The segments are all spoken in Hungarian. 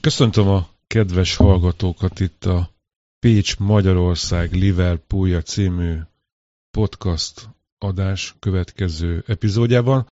Köszöntöm a kedves hallgatókat itt a Pécs Magyarország Liverpoolja című podcast adás következő epizódjában.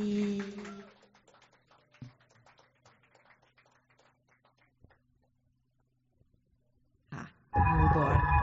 E tá, vamos embora.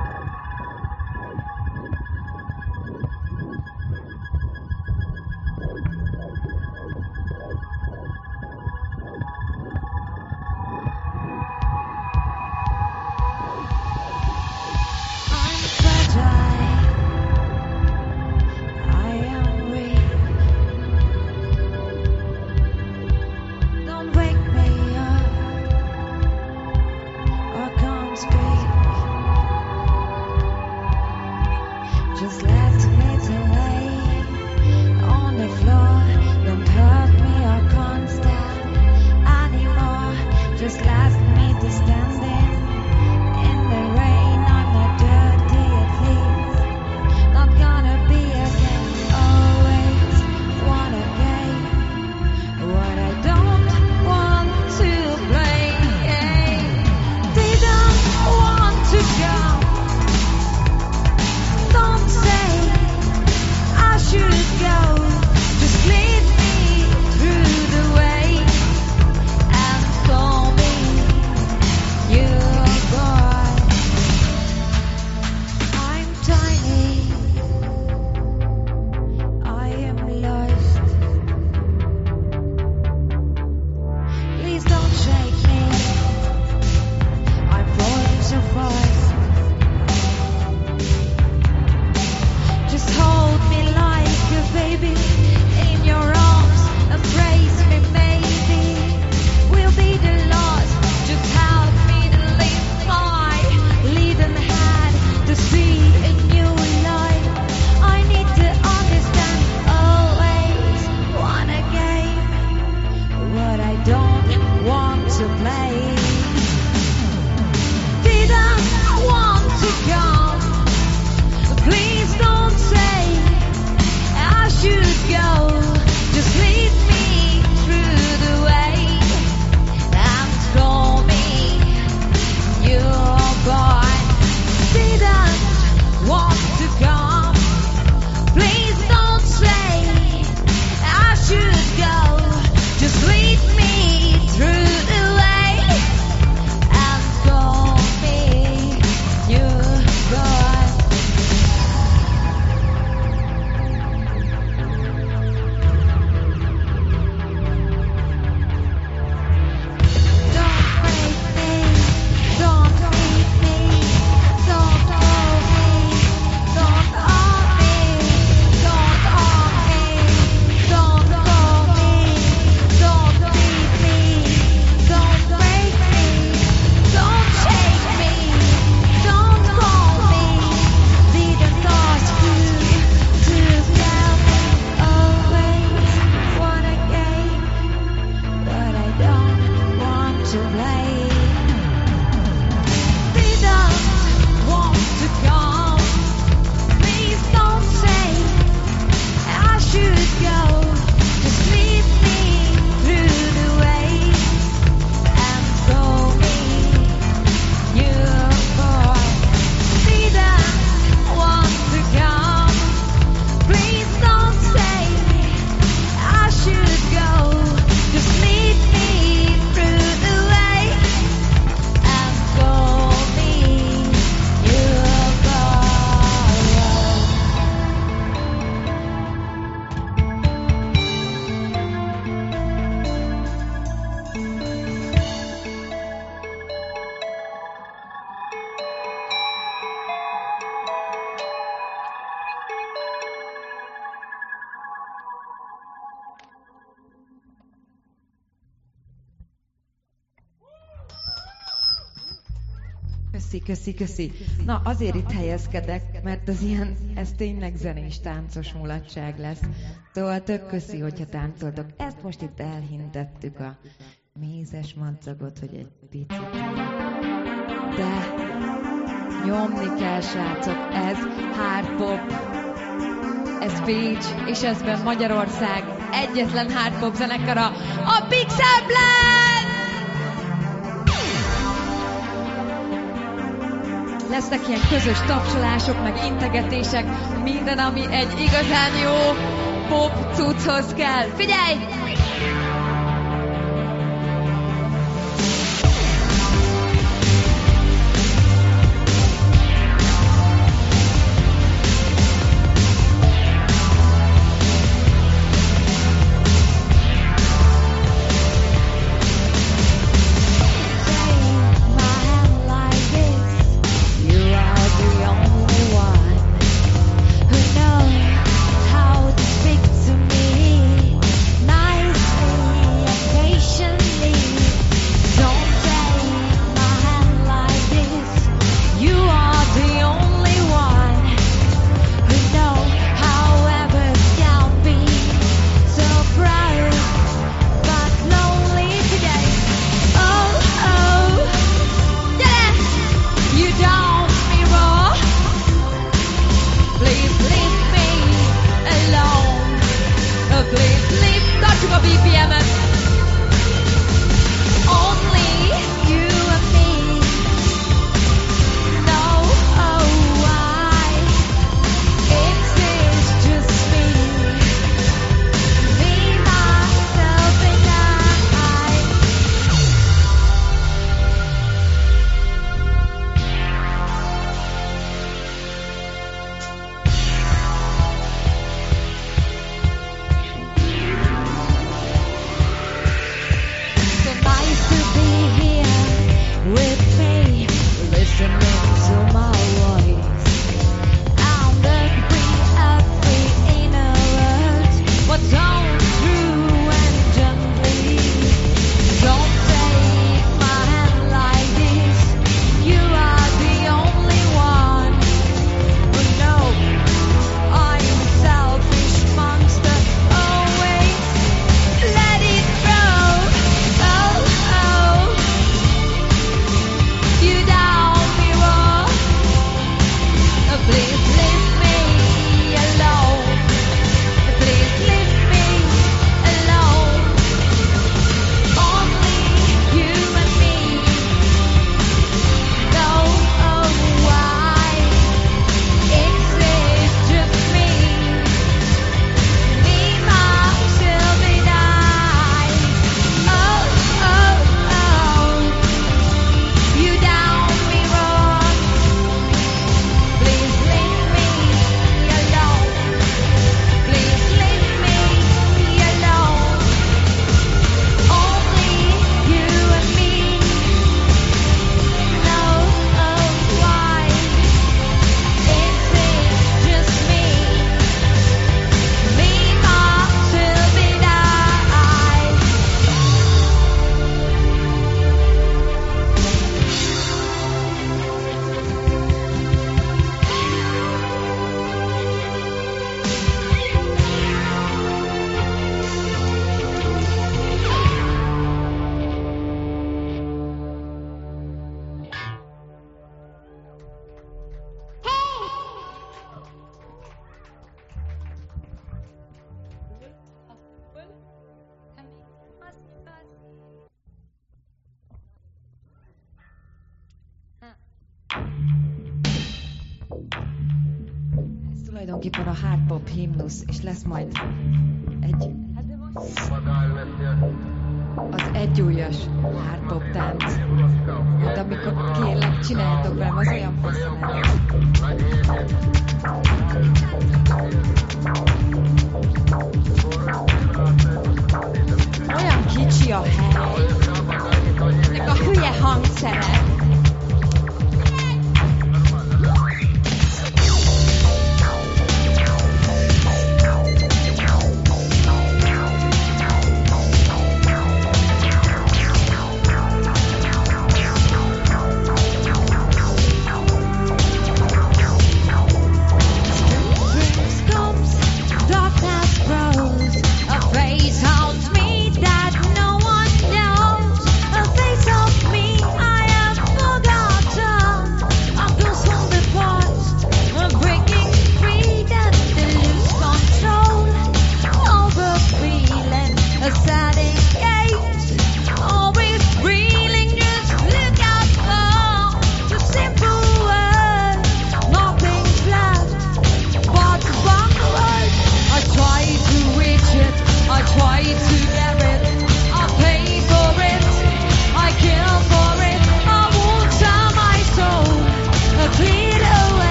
Köszi, köszi. Na, azért itt helyezkedek, mert az ilyen, ez tényleg zenés, táncos mulatság lesz. Szóval tök köszi, hogyha táncoltok. Ezt most itt elhintettük a mézes madzagot, hogy egy picit. De nyomni kell, srácok, ez hard pop, ez Pécs, és ezben Magyarország egyetlen hard pop zenekara, a Pixel Blend! lesznek ilyen közös tapsolások, meg integetések, minden, ami egy igazán jó pop cucchoz kell. Figyelj! hardbop himnusz, és lesz majd egy... Az egyújas hardbop tánc. Hát amikor kérlek, csináljátok velem, az olyan hosszú. Olyan kicsi a hely, meg a hülye hangszerek.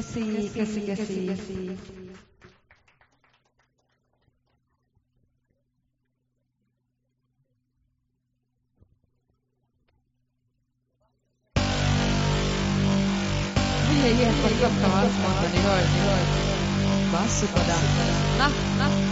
que sí, que sí, que sí. Que sí. Hier, hier, kommt, kommt, kommt, kommt, kommt,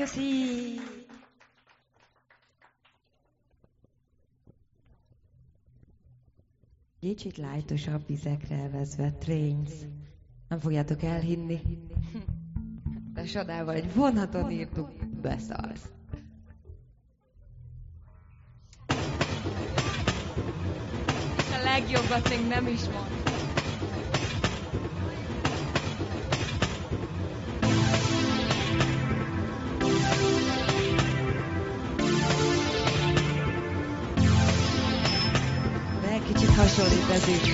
così. Kicsit lájtosabb vizekre elvezve, trains. Nem fogjátok elhinni. De sodával egy vonaton írtuk, beszarsz. És a legjobbat még nem is mondtam. hasonlít ezért.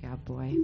God, boy.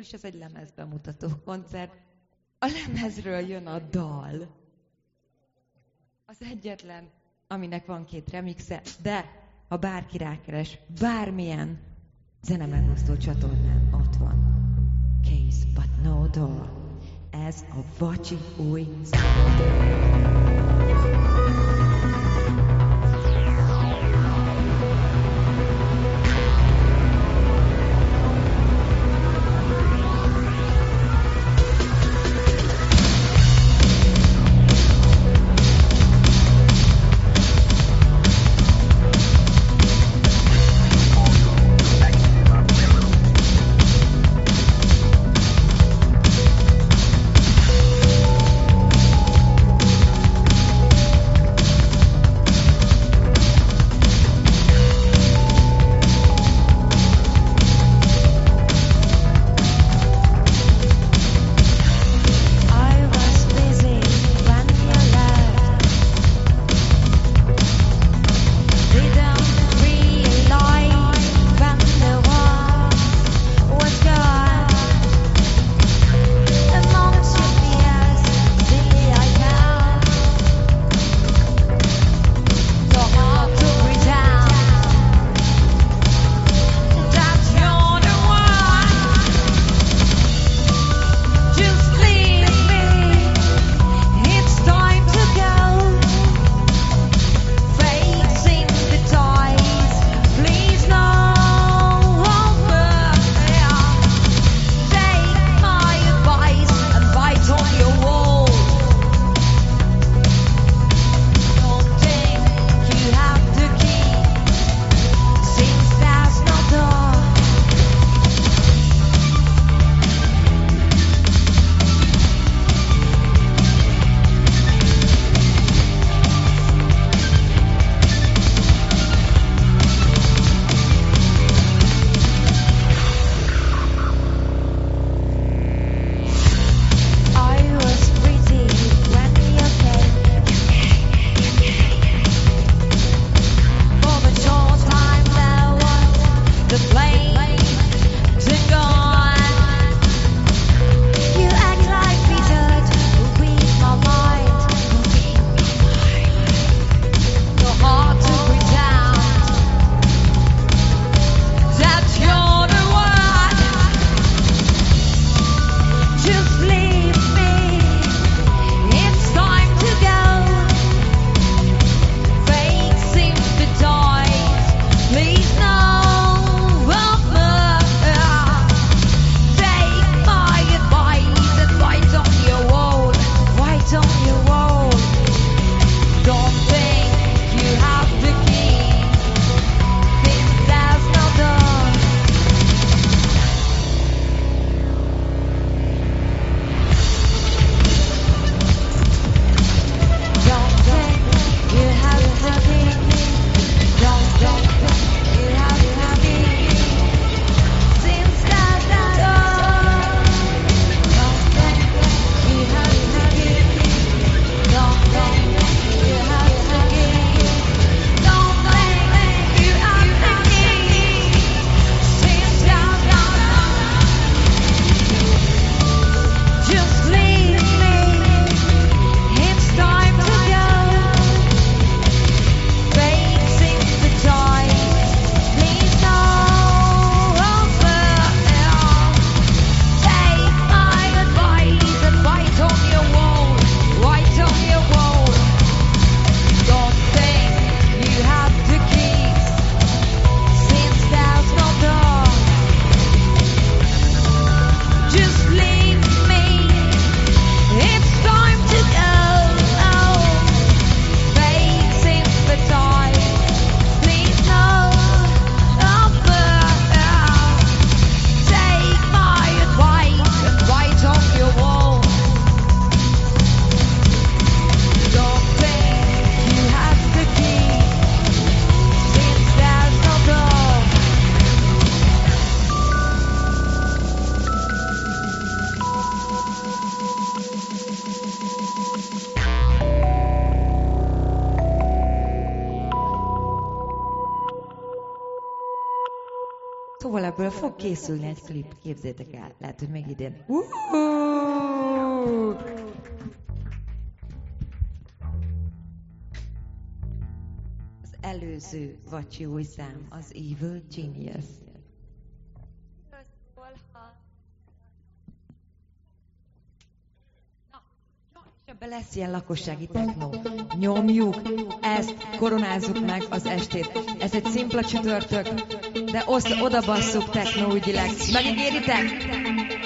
Végül is ez egy lemezbemutató koncert. A lemezről jön a dal. Az egyetlen, aminek van két remixe, de ha bárki rákeres, bármilyen zene megosztó csatornán ott van. Case but no door. Ez a Vacsi új száma. készülni egy klip, képzétek el. Lehet, hogy még idén. Uh-huh. Az előző vacsi új szám, az Evil Genius. Ebbe lesz ilyen lakossági technó. Nyomjuk, ezt koronázzuk meg az estét. Ez egy szimpla csütörtök, de osz, oda basszuk technó ügyileg. Megígéritek?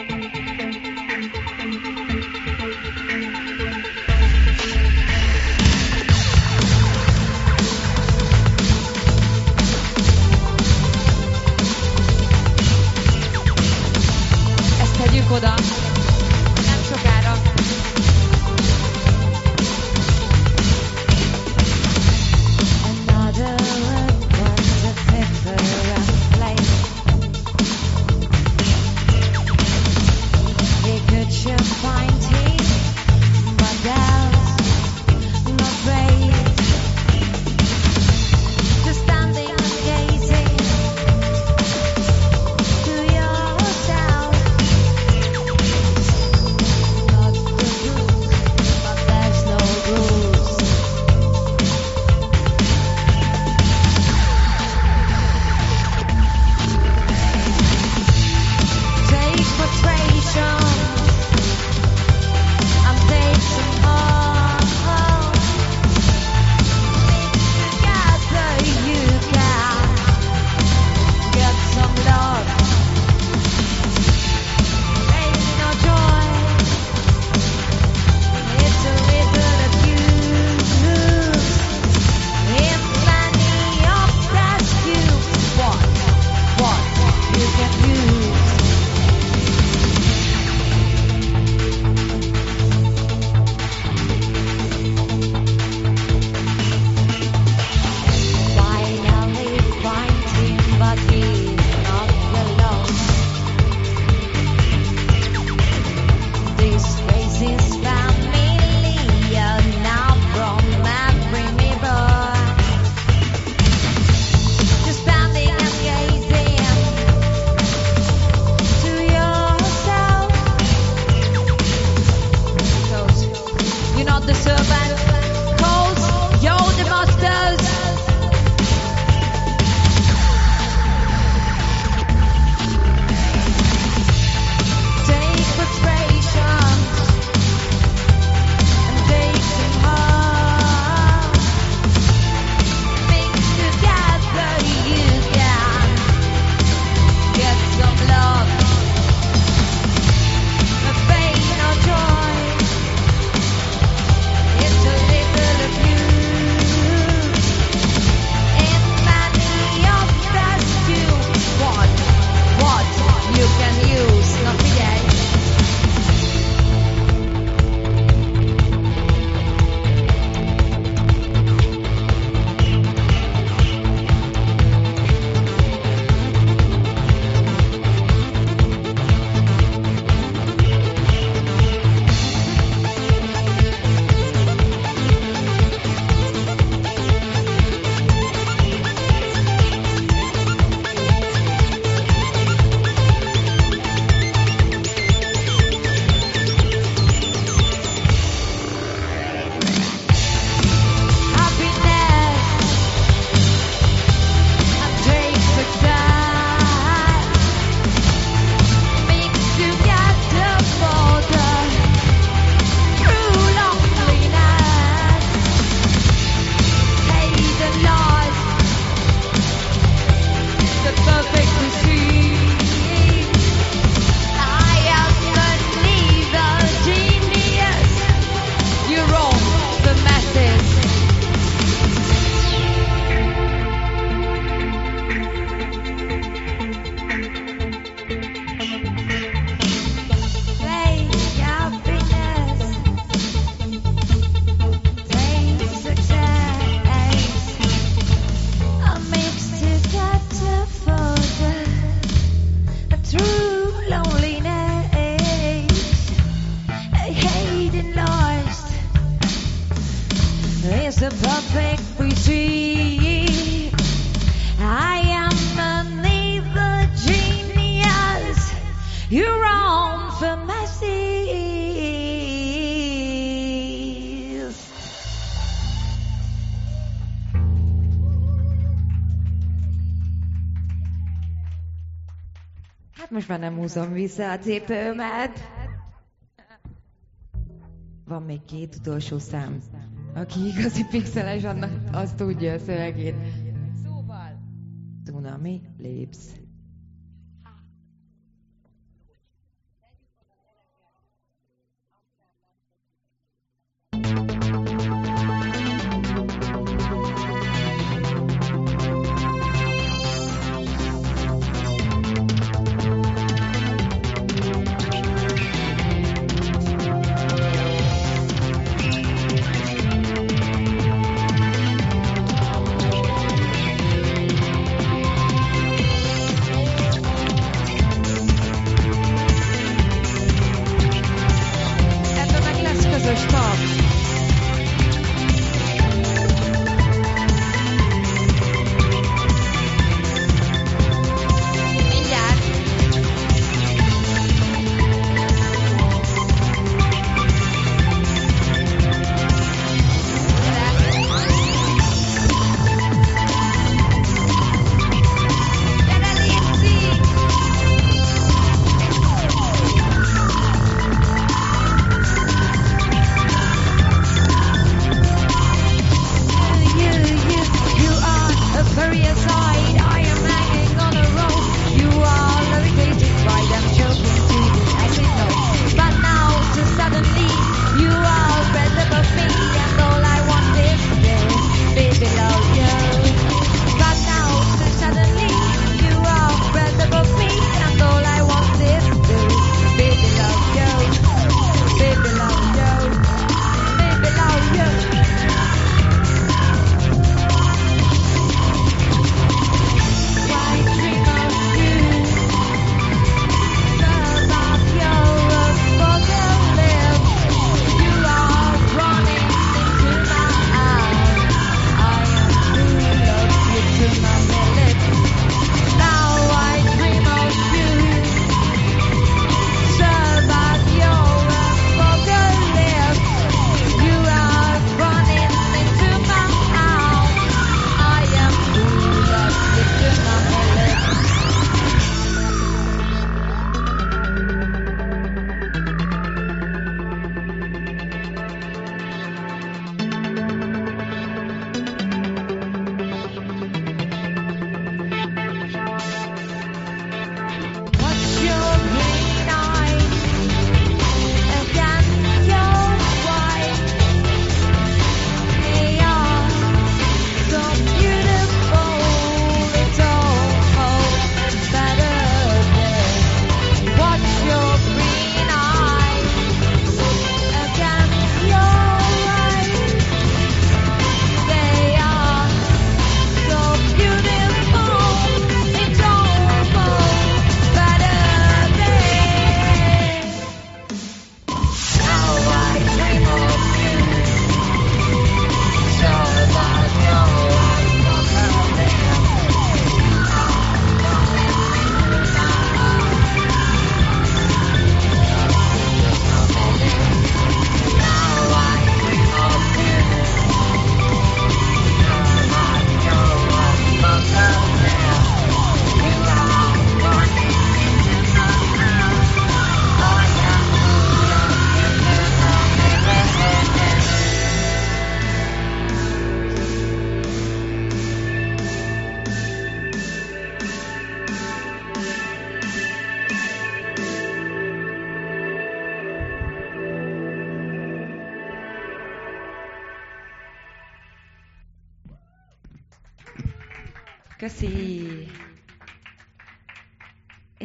Most már nem húzom vissza a cipőmet. Van még két utolsó szám. Aki igazi pixeles, annak azt tudja a szövegét. Szóval... Tsunami lépsz.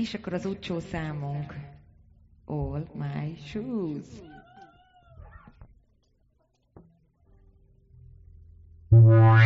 És akkor az utcsó számunk. All my shoes. Wow.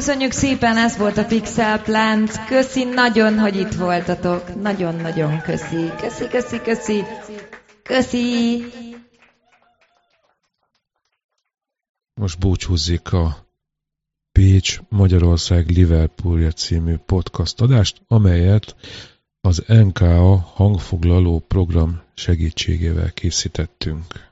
Köszönjük szépen, ez volt a Pixel Plant. Köszi nagyon, hogy itt voltatok. Nagyon-nagyon köszi. Köszi, köszi, köszi. Köszi. Most búcsúzik a Pécs Magyarország Liverpoolja című podcast adást, amelyet az NKA hangfoglaló program segítségével készítettünk.